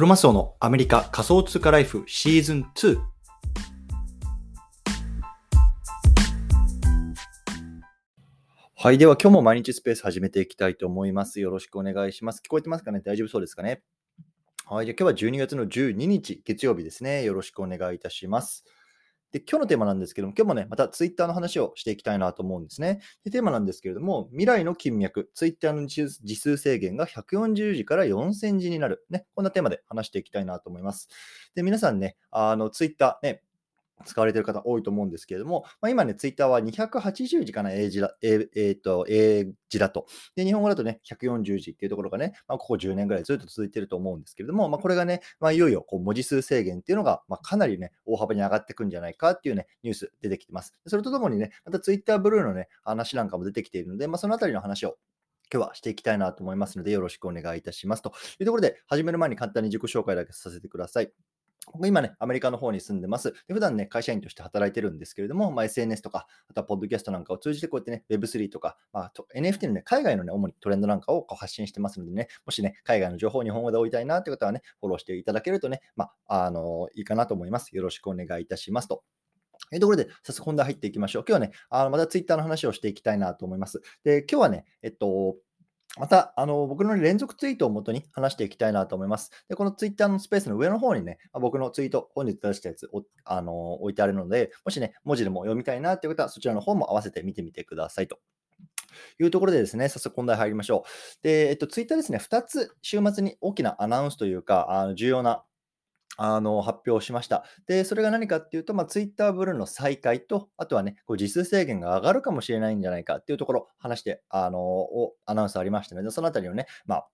クロマスオのアメリカ仮想通貨ライフシーズン2。はい。では今日も毎日スペース始めていきたいと思います。よろしくお願いします。聞こえてますかね？大丈夫そうですかね？はい。じゃ今日は12月の12日月曜日ですね。よろしくお願いいたします。で、今日のテーマなんですけども、今日もね、またツイッターの話をしていきたいなと思うんですね。で、テーマなんですけれども、未来の金脈、ツイッターの字数字数制限が140字から4000字になる。ね、こんなテーマで話していきたいなと思います。で、皆さんね、あの、ツイッターね、使われている方多いと思うんですけれども、まあ、今ね、ツイッターは280字かな、英字だ、ええーと、英字だと。で、日本語だとね、140字っていうところがね、まあ、ここ10年ぐらいずっと続いてると思うんですけれども、まあ、これがね、まあ、いよいよこう文字数制限っていうのが、まあ、かなりね、大幅に上がってくんじゃないかっていうね、ニュース出てきてます。それとともにね、またツイッターブルーのね、話なんかも出てきているので、まあ、そのあたりの話を今日はしていきたいなと思いますので、よろしくお願いいたします。というところで、始める前に簡単に自己紹介だけさせてください。僕今ね、アメリカの方に住んでます。で普段ね、会社員として働いてるんですけれども、まあ、SNS とか、あとはポッドキャストなんかを通じてこうやってね、Web3 とか、まあ、と NFT のね、海外のね、主にトレンドなんかをこう発信してますのでね、もしね、海外の情報を日本語で追いたいなという方はね、フォローしていただけるとね、まあ、あのいいかなと思います。よろしくお願いいたしますと。というところで、早速本題入っていきましょう。今日はね、あのまた Twitter の話をしていきたいなと思います。で、今日はね、えっと、また、あの、僕の連続ツイートをもとに話していきたいなと思います。で、このツイッターのスペースの上の方にね、僕のツイート、本日出したやつを、あの、置いてあるので、もしね、文字でも読みたいなという方は、そちらの方も合わせて見てみてくださいと。いうところでですね、早速本題入りましょう。で、えっと、ツイッターですね、2つ週末に大きなアナウンスというか、あの重要なあの発表しました。で、それが何かっていうと、まあ、Twitter ブルーの再開と、あとはね、こう時数制限が上がるかもしれないんじゃないかっていうところ、話して、あのをアナウンスありましたので、そのあたりをね、まあ、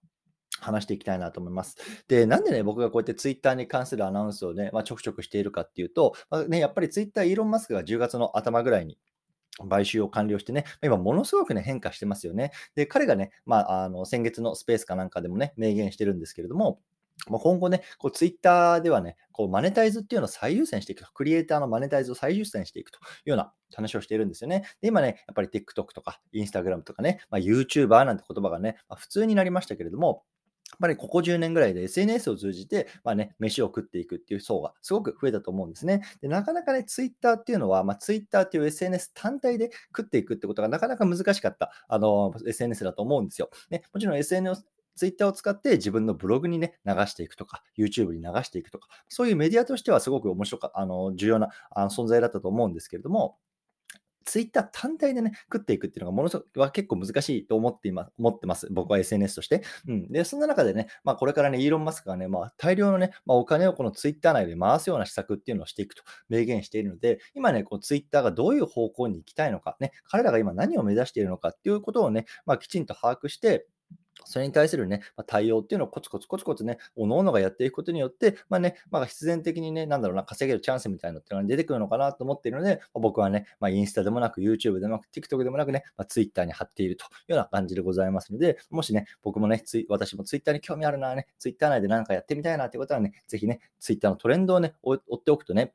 話していきたいなと思います。で、なんでね、僕がこうやってツイッターに関するアナウンスをね、まあ、ちょくちょくしているかっていうと、まあ、ね、やっぱりツイッター、イーロン・マスクが10月の頭ぐらいに買収を完了してね、今ものすごくね、変化してますよね。で、彼がね、まあ、あの先月のスペースかなんかでもね、明言してるんですけれども、まあ、今後ね、こうツイッターではね、こうマネタイズっていうのを最優先していくと、クリエイターのマネタイズを最優先していくというような話をしているんですよね。で、今ね、やっぱり TikTok とか Instagram とかね、まあ、YouTuber なんて言葉がね、まあ、普通になりましたけれども、やっぱりここ10年ぐらいで SNS を通じて、まあね、飯を食っていくっていう層がすごく増えたと思うんですね。でなかなかね、Twitter っていうのは、まあ、Twitter っていう SNS 単体で食っていくってことがなかなか難しかったあの SNS だと思うんですよ。ね、もちろん SNS ツイッターを使って自分のブログにね、流していくとか、YouTube に流していくとか、そういうメディアとしてはすごく面白かあの重要なあの存在だったと思うんですけれども、ツイッター単体でね、食っていくっていうのがものすごくは結構難しいと思っています思ってます。僕は SNS として。うん。で、そんな中でね、まあこれからね、イーロン・マスクがね、まあ大量のね、まあ、お金をこのツイッター内で回すような施策っていうのをしていくと明言しているので、今ね、こうツイッターがどういう方向に行きたいのか、ね、彼らが今何を目指しているのかっていうことをね、まあきちんと把握して、それに対するね、ま、対応っていうのをコツコツコツコツね、おのおのがやっていくことによって、まあね、まあ、必然的にね、なんだろうな、稼げるチャンスみたいなのってのが出てくるのかなと思っているので、ま、僕はね、まあ、インスタでもなく、YouTube でもなく、TikTok でもなくね、まあ、Twitter に貼っているというような感じでございますので、もしね、僕もね、ツイ私も Twitter に興味あるな、ね、Twitter 内で何かやってみたいなってことはね、ぜひね、Twitter のトレンドをね、追っておくとね、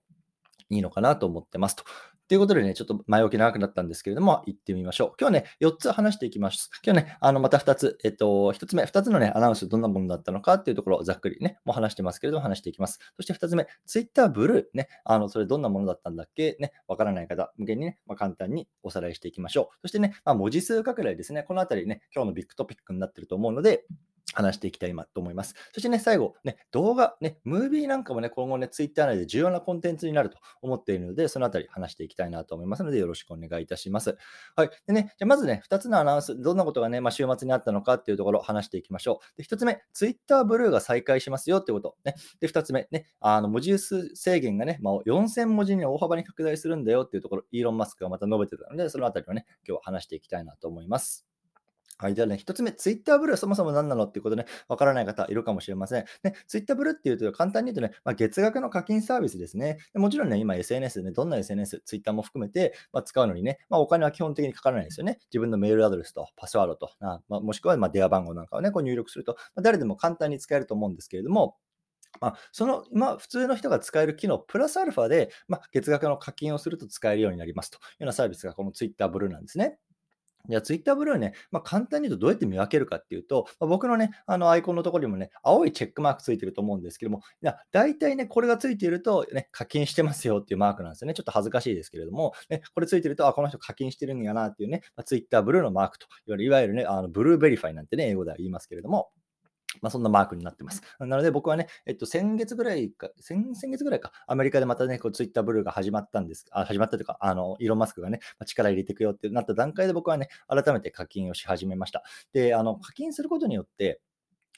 いいのかなと思ってますと。ということでね、ちょっと前置き長くなったんですけれども、行ってみましょう。今日ね、4つ話していきます。今日ね、あのまた2つ、えっと、1つ目、2つのね、アナウンスどんなものだったのかっていうところをざっくりね、もう話してますけれども、話していきます。そして2つ目、Twitter ブルーね、あの、それどんなものだったんだっけ？ね、わからない方向けにね、まあ、簡単におさらいしていきましょう。そしてね、まあ、文字数拡大ですね、このあたりね、今日のビッグトピックになってると思うので、話していきたいと思います。そしてね、最後、ね、動画、ね、ムービーなんかもね、今後ね、ツイッター内で重要なコンテンツになると思っているので、そのあたり話していきたいなと思いますので、よろしくお願いいたします。はい。でね、じゃまずね、2つのアナウンス、どんなことがね、まあ、週末にあったのかっていうところを話していきましょう。で、1つ目、ツイッターブルーが再開しますよってこと。ね。で、2つ目、ね、あの文字数制限がね、まあ、4000文字に大幅に拡大するんだよっていうところ、イーロン・マスクがまた述べてたので、そのあたりをね、今日は話していきたいなと思います。はい。ではね、一つ目、ツイッターブルーそもそも何なのっていうことね、わからない方いるかもしれません。ね、ツイッターブルーっていうと、簡単に言うとね、まあ、月額の課金サービスですね。もちろんね、今 SNS でね、どんな SNS、ツイッターも含めて、まあ、使うのにね、まあ、お金は基本的にかからないですよね。自分のメールアドレスとパスワードと、あまあ、もしくはま電話番号なんかをね、こう入力すると、ま、誰でも簡単に使えると思うんですけれども、まあ、その、まあ、普通の人が使える機能、プラスアルファで、ま、月額の課金をすると使えるようになりますというようなサービスがこの Twitter ブルーなんですね。じゃあ、ツイッターブルーね、まあ、簡単に言うとどうやって見分けるかっていうと、まあ、僕のね、あのアイコンのところにもね、青いチェックマークついてると思うんですけども、いや大体ね、これがついていると、ね、課金してますよっていうマークなんですよね。ちょっと恥ずかしいですけれども、ね、これついてると、あ、この人課金してるんやなっていうね、まあ、ツイッターブルーのマークと、いわゆるいわゆるね、あの Blue Verified なんてね、英語では言いますけれども、まあ、そんなマークになってます。なので僕はね、えっと、先月ぐらいか、先先月ぐらいか、アメリカでまたね、こうツイッターブルーが始まったんです、あ始まったというか、あの、イーロン・マスクがね、まあ、力入れていくよってなった段階で僕はね、改めて課金をし始めました。で、あの、課金することによって、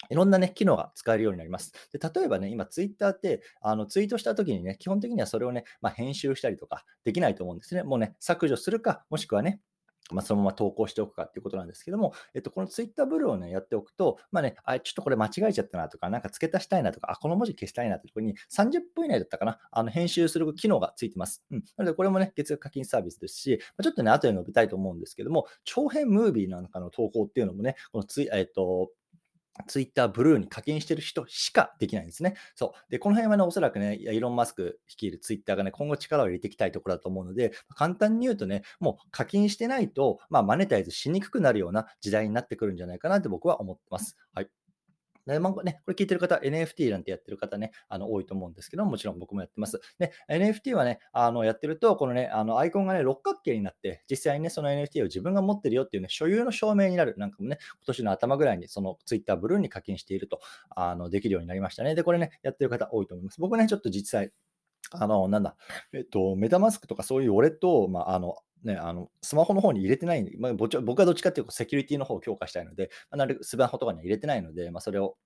いろんなね、機能が使えるようになります。で例えばね、今、ツイッターって、あのツイートしたときにね、基本的にはそれをね、まあ、編集したりとかできないと思うんですね。もうね、削除するか、もしくはね、まあ、そのまま投稿しておくかっていうことなんですけども、えっと、このツイッターブルーをね、やっておくと、まあね、あ、ちょっとこれ間違えちゃったなとか、なんか付け足したいなとか、あ、この文字消したいなってところに30分以内だったかな、あの編集する機能がついてます。うん。なので、これもね、月額課金サービスですし、まあ、ちょっとね、後で述べたいと思うんですけども、長編ムービーなんかの投稿っていうのもね、このツイ、えっと、ツイッターブルーに課金してる人しかできないんですね。そう。で、この辺はね、おそらくね、イーロン・マスク率いるツイッターがね、今後力を入れていきたいところだと思うので、簡単に言うとね、もう課金してないと、まあ、マネタイズしにくくなるような時代になってくるんじゃないかなって僕は思ってます。はい。で、まあね、これ聞いてる方、NFT なんてやってる方ね、あの多いと思うんですけども、ちろん僕もやってます。で、NFT はね、あのやってると、このね、あのアイコンがね、六角形になって、実際にね、その NFT を自分が持ってるよっていうね、所有の証明になる、なんかもね、今年の頭ぐらいにその Twitter ブルーに課金していると、あのできるようになりましたね。で、これね、やってる方多いと思います。僕ね、ちょっと実際、あの、なんだ、えっと、メタマスクとかそういうウォレットを、まあ、あの、ね、あのスマホの方に入れてないんで、まあ、僕はどっちかっていうとセキュリティの方を強化したいので、まあ、なるべくスマホとかには入れてないので、まあ、それを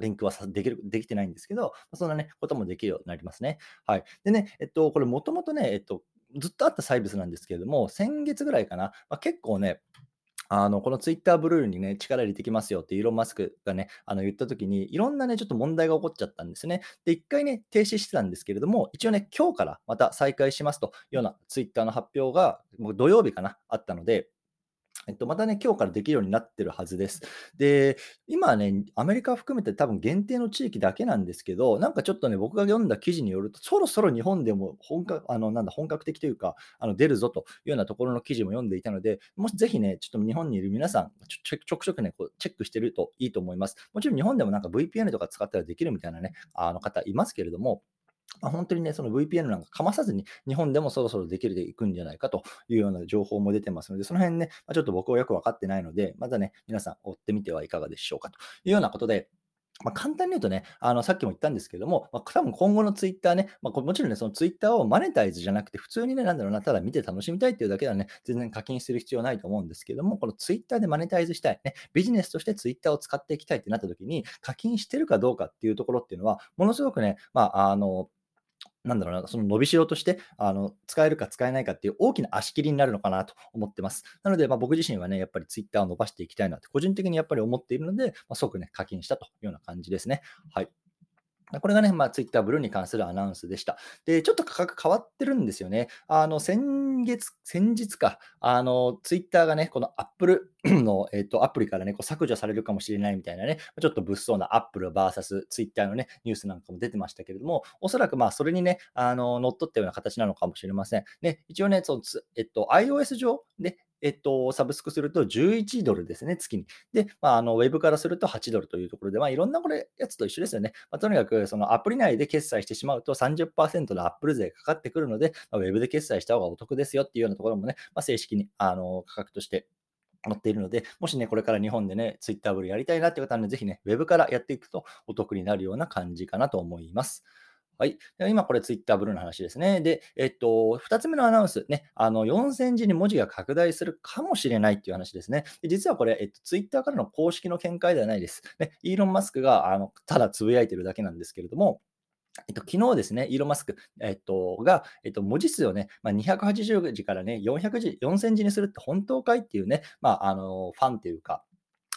リンクはできるできてないんですけど、そんなね、こともできるようになりますね。はい。でね、えっと、これもともとね、えっと、ずっとあったサービスなんですけれども、先月ぐらいかな、まあ、結構ね、あのこのツイッターブルーにね、力入れてきますよってイーロン・マスクがね、あの言った時に、いろんなね、ちょっと問題が起こっちゃったんですね。で、一回ね、停止してたんですけれども、一応ね、今日からまた再開しますというようなツイッターの発表が、もう土曜日かな、あったので、えっと、またね、今日からできるようになってるはずです。で、今はね、アメリカ含めて多分限定の地域だけなんですけど、なんかちょっとね、僕が読んだ記事によると、そろそろ日本でも本格あのなんだ本格的というか、あの出るぞというようなところの記事も読んでいたので、もしぜひね、ちょっと日本にいる皆さん、ちょちょくちょくね、こうチェックしてるといいと思います。もちろん日本でもなんか VPN とか使ったらできるみたいなね、あの方いますけれども、まあ、本当にね、その VPN なんかかまさずに、日本でもそろそろできるでいくんじゃないかというような情報も出てますので、その辺ね、まあ、ちょっと僕はよく分かってないので、またね、皆さん追ってみてはいかがでしょうかというようなことで、まあ、簡単に言うとね、あのさっきも言ったんですけども、まあ、多分今後のツイッターね、まあ、もちろんね、そのツイッターをマネタイズじゃなくて、普通にね、なんだろうな、ただ見て楽しみたいっていうだけではね、全然課金する必要ないと思うんですけども、このツイッターでマネタイズしたい、ね、ビジネスとしてツイッターを使っていきたいってなった時に、課金してるかどうかっていうところっていうのは、ものすごくね、まあ、あの、なんだろうな、その伸びしろとしてあの使えるか使えないかっていう大きな足切りになるのかなと思ってます。なので、まあ、僕自身はね、やっぱりツイッターを伸ばしていきたいなって個人的にやっぱり思っているので、まあ、即ね、課金したというような感じですね。はい。これがね、まあ、Twitter ブルーに関するアナウンスでした。で、ちょっと価格変わってるんですよね。あの、先月、先日か、あの、Twitter がね、この Apple の、えーと、アプリからね、こう削除されるかもしれないみたいなね、ちょっと物騒な Apple vs Twitter のね、ニュースなんかも出てましたけれども、おそらくまあ、それにね、あの、乗っ取ったような形なのかもしれません。ね、一応ね、そのえっと、iOS 上で、えっと、サブスクすると11ドルですね、月に。で、まあ、あのウェブからすると8ドルというところで、まあ、いろんなこれやつと一緒ですよね。まあ、とにかく、そのアプリ内で決済してしまうと30%のアップル税かかってくるので、まあ、ウェブで決済した方がお得ですよっていうようなところもね、まあ、正式にあの価格として載っているので、もしね、これから日本でね、ツイッターブルやりたいなって方はね、ぜひね、ウェブからやっていくとお得になるような感じかなと思います。はい。今これツイッターブルーの話ですね。で、えっと、2つ目のアナウンス、ね、あの4000字に文字が拡大するかもしれないっていう話ですね。で実はこれ、えっと、ツイッターからの公式の見解ではないです。ね、イーロン・マスクがあのただつぶやいてるだけなんですけれども、えっと、昨日ですね、イーロン・マスク、えっと、が、えっと、文字数をね、まあ、280字からね、400字、4000字にするって本当かいっていうね、まあ、あの、ファンっていうか、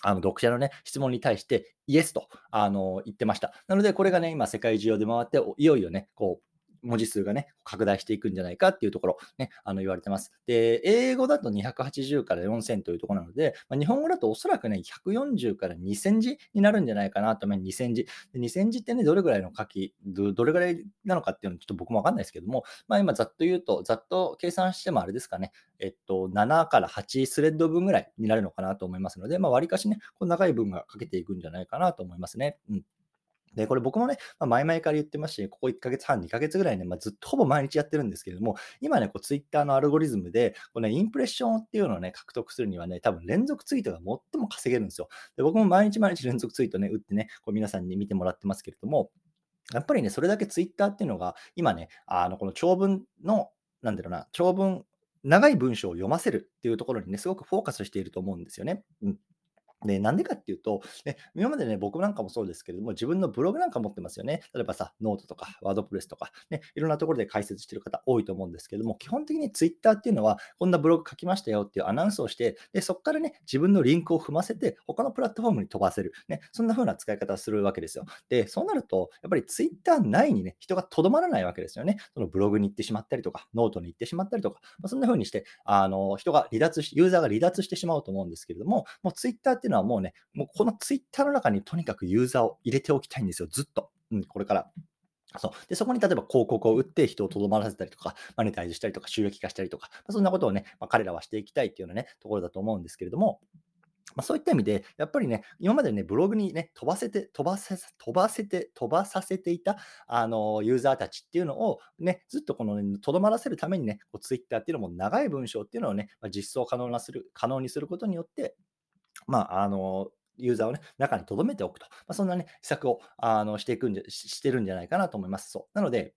あの読者の、ね、質問に対してイエスとあの言ってました。なので、これがね、今世界中で回って、いよいよね、こう文字数がね、拡大していくんじゃないかっていうところ、ね、あの言われてます。で、英語だと280から4000というところなので、まあ、日本語だとおそらくね、140から2000字になるんじゃないかなと、まあ、2000字。で2000字ってね、どれぐらいの書きど、れぐらいなのかっていうのちょっと僕もわかんないですけども、まあ、今ざっと言うと、ざっと計算してもあれですかね、えっと、7から8スレッド分ぐらいになるのかなと思いますので、まあ、割かしね、こう長い分が書けていくんじゃないかなと思いますね。うんで、これ僕もね、まあ、前々から言ってますし、ここ1ヶ月半、2ヶ月ぐらいね、まあ、ずっとほぼ毎日やってるんですけれども、今ね、こう Twitter のアルゴリズムで、この、ね、インプレッションっていうのをね、獲得するにはね、多分連続ツイートが最も稼げるんですよ。で、僕も毎日毎日連続ツイートね、打ってね、こう皆さんに見てもらってますけれども、やっぱりね、それだけ Twitter っていうのが、今ね、あのこの長文の、なんだろうな、長文、長い文章を読ませるっていうところにね、すごくフォーカスしていると思うんですよね。うんで、なんでかっていうと、ね、今までね、僕なんかもそうですけれども、自分のブログなんか持ってますよね。例えばさ、ノートとか、 WordPress とか、ね、いろんなところで解説してる方多いと思うんですけども、基本的にツイッターっていうのは、こんなブログ書きましたよっていうアナウンスをして、でそこからね、自分のリンクを踏ませて、他のプラットフォームに飛ばせる。ね、そんな風な使い方をするわけですよ。で、そうなると、やっぱりツイッター内にね、人がとどまらないわけですよね。そのブログに行ってしまったりとか、ノートに行ってしまったりとか、まあ、そんな風にして、あの、人が離脱し、ユーザーが離脱してしまうと思うんですけれども、もうツイッターっていうのはのはもうね、もうこのツイッターの中にとにかくユーザーを入れておきたいんですよ、ずっと。うん、これから。そうでそこに例えば広告を打って人をとどまらせたりとか、マネタイズしたりとか、収益化したりとか、まあ、そんなことをね、まあ、彼らはしていきたいっていうようなね、ところだと思うんですけれども、まあ、そういった意味で、やっぱりね、今までね、ブログにね、飛ばせて、飛ばせ、飛ばせて、飛ばさせていた、あの、ユーザーたちっていうのを、ね、ずっとこの、ね、とどまらせるためにね、ツイッターっていうのも長い文章っていうのをね、まあ、実装可能なする、可能にすることによって、まあ、あの、ユーザーをね、中に留めておくと。まあ、そんなね、施策をあのしていくんじゃ、してるんじゃないかなと思います。そう。なので、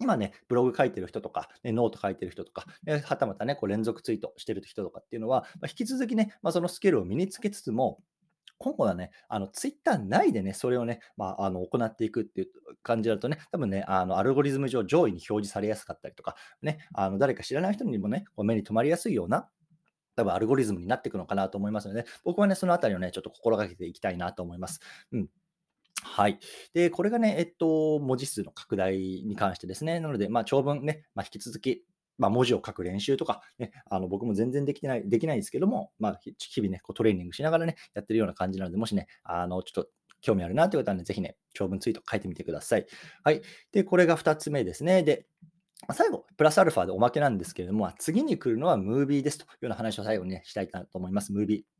今ね、ブログ書いてる人とか、ね、ノート書いてる人とか、ね、はたまたね、こう連続ツイートしてる人とかっていうのは、まあ、引き続きね、まあ、そのスキルを身につけつつも、今後はね、あのツイッター内でね、それをね、まあ、あの行っていくっていう感じだとね、多分ね、あのアルゴリズム上上位に表示されやすかったりとか、ね、あの誰か知らない人にもね、こう目に留まりやすいような多分アルゴリズムになっていくのかなと思いますので、僕はね、そのあたりをね、ちょっと心がけていきたいなと思います。うん。はい。で、これがね、えっと、文字数の拡大に関してですね。なので、まあ、長文ね、まあ、引き続き、まあ、文字を書く練習とか、ね、あの僕も全然できてない、できないですけども、まあ、日々ね、こうトレーニングしながらね、やってるような感じなので、もしね、あの、ちょっと興味あるなという方はね、ぜひね、長文ツイート書いてみてください。はい。で、これが2つ目ですね。で、最後、プラスアルファでおまけなんですけれども、次に来るのはムービーですというような話を最後に、ね、したいなと思います。ムービー。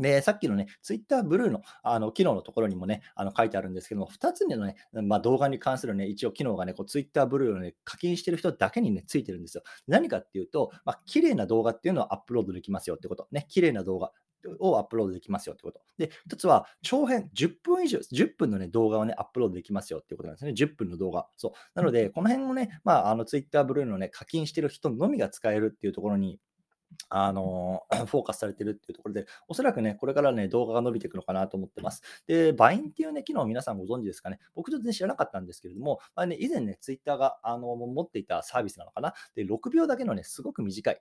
で、さっきのね、Twitter ブルーのあの機能のところにもね、あの書いてあるんですけども、2つ目のね、まあ、動画に関するね、一応機能がね、こう Twitter ブルーをね、課金してる人だけにね、ついてるんですよ。何かっていうと、まあ、綺麗な動画っていうのをアップロードできますよってこと。ね、綺麗な動画。をアップロードできますよってこと。で、一つは長編、10分以上、10分の、ね、動画を、ね、アップロードできますよっていうことなんですね。10分の動画。そう。なので、この辺をね、まあ、あの Twitter ブルーのね、課金してる人のみが使えるっていうところに、あの フォーカスされてるっていうところで、おそらくね、これからね、動画が伸びていくのかなと思ってます。で、バインっていうね、機能皆さんご存知ですかね。僕ちょっと、ね、知らなかったんですけれども、まあね、以前ね、ツイッターがあの持っていたサービスなのかな。で、6秒だけのね、すごく短い、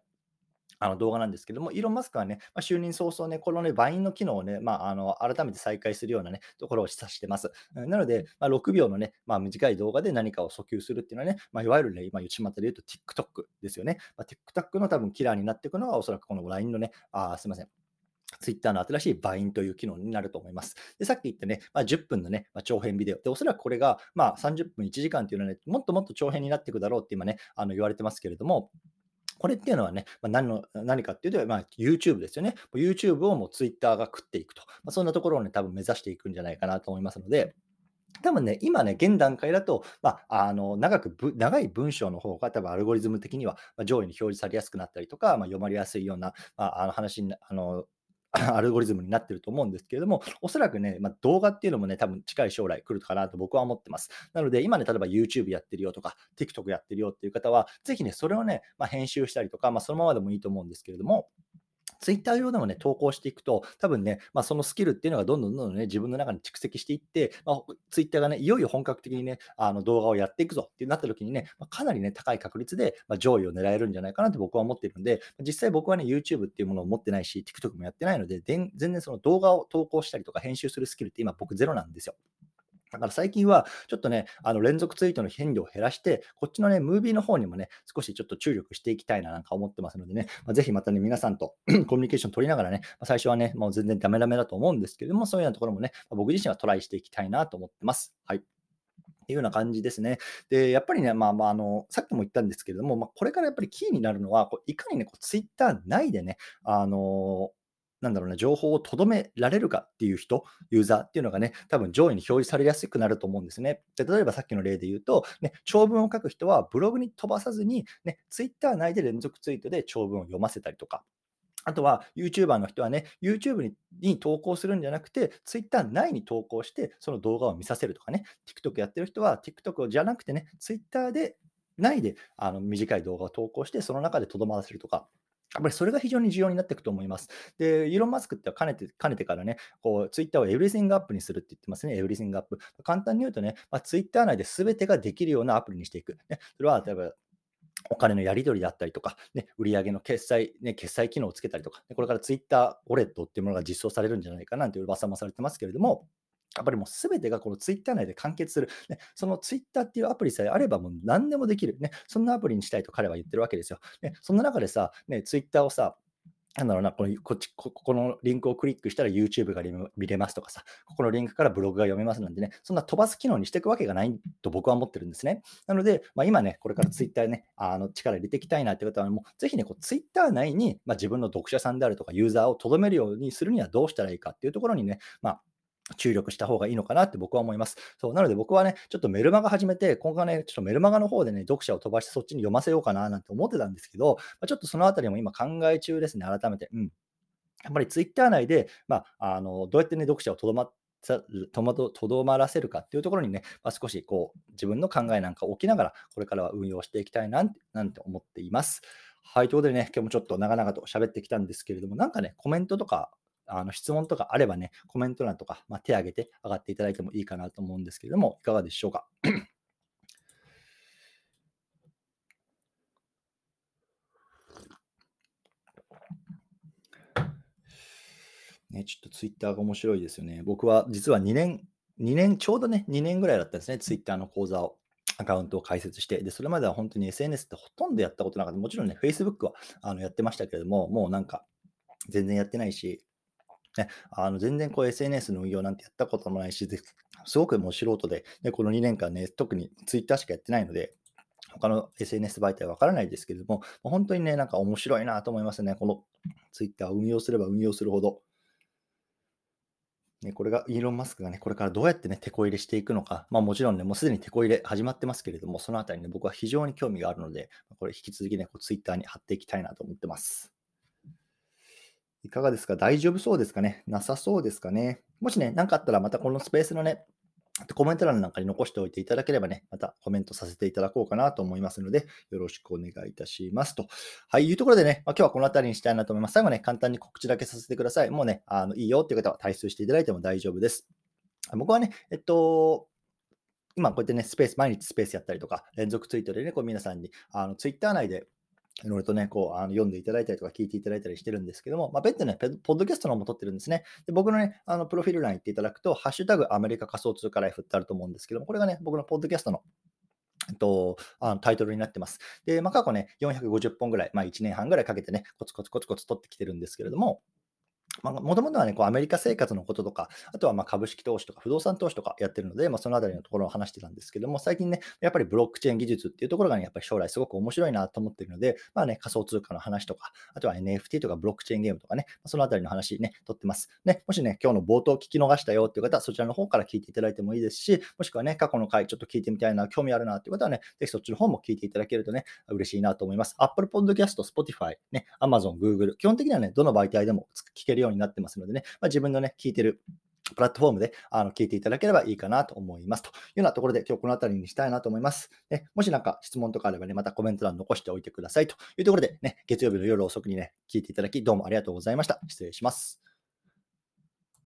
あの動画なんですけども、イーロン・マスクはね、まあ、就任早々ね、このね、バインの機能をね、まあ、あの改めて再開するようなね、ところを示唆してます。なので、まあ、6秒のね、まあ、短い動画で何かを訴求するっていうのはね、まあ、いわゆるね、今、内股で言うと TikTok ですよね。まあ、TikTok の多分キラーになっていくのが、おそらくこの LINE のね、あすいません。ツイッターの新しいバインという機能になると思います。でさっき言ったね、まあ、10分のね、まあ、長編ビデオ。で、おそらくこれが、まあ、30分、1時間っていうのはね、もっともっと長編になっていくだろうって今ね、あの言われてますけれども、これっていうのはね、まあ、何の何かっていうと、まあ、YouTube ですよね。YouTube をもう Twitter が食っていくと。まあ、そんなところをね、多分目指していくんじゃないかなと思いますので、多分ね、今ね、現段階だと、まあ、あの長く長い文章の方が多分アルゴリズム的には上位に表示されやすくなったりとか、まあ、読まれやすいような、まあ、あの話にあの アルゴリズムになってると思うんですけれども、おそらくね、まあ、動画っていうのもね、多分近い将来来るかなと僕は思ってます。なので、今ね、例えば YouTube やってるよとか、TikTok やってるよっていう方は、ぜひね、それをね、まあ、編集したりとか、まあ、そのままでもいいと思うんですけれども、ツイッター上でもね、投稿していくと、多分ね、まあ、そのスキルっていうのがどんどんどんどんね、自分の中に蓄積していって、まあ、ツイッターがね、いよいよ本格的にね、あの動画をやっていくぞってなった時にね、まあ、かなりね、高い確率で、ま上位を狙えるんじゃないかなと僕は思っているので、実際僕はね、YouTube っていうものを持ってないし、TikTok もやってないので、全然その動画を投稿したりとか編集するスキルって今僕ゼロなんですよ。だから最近は、ちょっとね、あの連続ツイートの頻度を減らして、こっちのね、ムービーの方にもね、少しちょっと注力していきたいななんか思ってますのでね、まあ、ぜひまたね、皆さんと コミュニケーション取りながらね、まあ、最初はね、もう全然ダメダメだと思うんですけれども、そういうようなところもね、まあ、僕自身はトライしていきたいなと思ってます。はい。っていうような感じですね。で、やっぱりね、まあまあ、あの、さっきも言ったんですけれども、まあ、これからやっぱりキーになるのは、こういかにね、こうツイッター内でね、あのなんだろうな、情報をとどめられるかっていう人、ユーザーっていうのがね、多分上位に表示されやすくなると思うんですね。で例えばさっきの例で言うと、ね、長文を書く人はブログに飛ばさずに、ね、ツイッター内で連続ツイートで長文を読ませたりとか、あとは YouTuber の人はね、YouTube にに投稿するんじゃなくて、Twitter 内に投稿して、その動画を見させるとかね、TikTok やってる人は TikTok じゃなくてね、Twitter で内であの短い動画を投稿して、その中でとどまらせるとか、やっぱりそれが非常に重要になっていくと思います。で、イーロン・マスクってはかねてかねてからね、こう、ツイッターをエブリシングアップにするって言ってますね、エブリシングアップ。簡単に言うとね、まあ、ツイッター内で全てができるようなアプリにしていく。ね、それは、例えば、お金のやり取りだったりとか、ね、売上の決済、ね、決済機能をつけたりとか、これからツイッターウォレットっていうものが実装されるんじゃないかなという噂もされてますけれども、やっぱりもうすべてがこのツイッター内で完結する。ね、そのツイッターっていうアプリさえあればもう何でもできる。ね、そんなアプリにしたいと彼は言ってるわけですよ。ね、そんな中でさ、ね、ツイッターをさ、なんだろうな、このこっちここのリンクをクリックしたら YouTube が見れますとかさ、ここのリンクからブログが読めますなんでね、そんな飛ばす機能にしていくわけがないと僕は思ってるんですね。なので、まあ、今ね、これから Twitter ね、あの力入れていきたいなって方は、もうぜひね、こう Twitter 内に、まあ、自分の読者さんであるとかユーザーをとどめるようにするにはどうしたらいいかっていうところにね、まあ、注力した方がいいのかなって僕は思います。そうなので僕はね、ちょっとメルマガ始めて、今後ね、ちょっとメルマガの方でね、読者を飛ばしてそっちに読ませようかななんて思ってたんですけど、まちょっとそのあたりも今考え中ですね、改めて。うん。やっぱりツイッター内で、まあ、あのどうやって、ね、読者をとどまとどまらせるかっていうところにね、まあ、少しこう自分の考えなんかを置きながら、これからは運用していきたいななんて思っています。はい、ということでね、今日もちょっと長々と喋ってきたんですけれども、なんかね、コメントとか、あの質問とかあればね、コメント欄とか、まあ、手挙げて上がっていただいてもいいかなと思うんですけれども、いかがでしょうか？ね、ちょっとツイッターが面白いですよね。僕は実は2年、2年、ちょうどね、2年ぐらいだったんですね、ツイッターの講座を、アカウントを開設して、で、それまでは本当に SNS ってほとんどやったことなかった。もちろんね、Facebook はあのやってましたけれども、もうなんか、全然やってないし、ね、あの全然こう SNS の運用なんてやったこともないし、すごくもう素人で、でこの2年間ね、特に Twitter しかやってないので、他の SNS 媒体はわからないですけれども、本当にね、なんか面白いなと思いますね。この Twitter を運用すれば運用するほど。ね、これが、イーロン・マスクがね、これからどうやってね、手こ入れしていくのか、まあもちろんね、もうすでに手こ入れ始まってますけれども、そのあたりね、僕は非常に興味があるので、これ引き続きね、こうツイッターに貼っていきたいなと思ってます。いかがですか？大丈夫そうですかね？なさそうですかね？もしね、何かあったらまたこのスペースのね、コメント欄なんかに残しておいていただければね、またコメントさせていただこうかなと思いますので、よろしくお願いいたしますと。はい、いうところでね、まあ、今日はこの辺りにしたいなと思います。最後ね、簡単に告知だけさせてください。もうね、あのいいよっていう方は退出していただいても大丈夫です。僕はね、えっと、今こうやってね、スペース、毎日スペースやったりとか、連続ツイートでね、こう皆さんにあのツイッター内でいろいろとね、こう、あの読んでいただいたりとか聞いていただいたりしてるんですけども、まあ、別にね、ポッドキャストの方も撮ってるんですね。で、僕のね、あの、プロフィール欄行っていただくと、ハッシュタグアメリカ仮想通貨ライフってあると思うんですけども、これがね、僕のポッドキャストのえっと、あのタイトルになってます。で、まあ、過去ね、450本ぐらい、まあ、1年半ぐらいかけてね、コツコツコツコツ撮ってきてるんですけれども、もともとはね、こうアメリカ生活のこととか、あとはま株式投資とか不動産投資とかやってるので、まあ、そのあたりのところを話してたんですけども、最近ね、やっぱりブロックチェーン技術っていうところがね、やっぱり将来すごく面白いなと思ってるので、まあね、仮想通貨の話とか、あとは NFT とかブロックチェーンゲームとかね、そのあたりの話ね、とってます。ね、もしね、今日の冒頭聞き逃したよっていう方は、そちらの方から聞いていただいてもいいですし、もしくはね、過去の回ちょっと聞いてみたいな、興味あるなっていう方はね、ぜひそっちの方も聞いていただけるとね、嬉しいなと思います。Apple Podcast、Spotify、ね、Amazon、Google、基本的にはね、どの媒体でも聞けるるようになってますのでね、まあ、自分のね、聞いてるプラットフォームであの聞いていただければいいかなと思います。というようなところで今日この辺りにしたいなと思います。ね、もしなんか質問とかあればね、またコメント欄残しておいてくださいというところでね、月曜日の夜遅くにね、聞いていただきどうもありがとうございました。失礼します。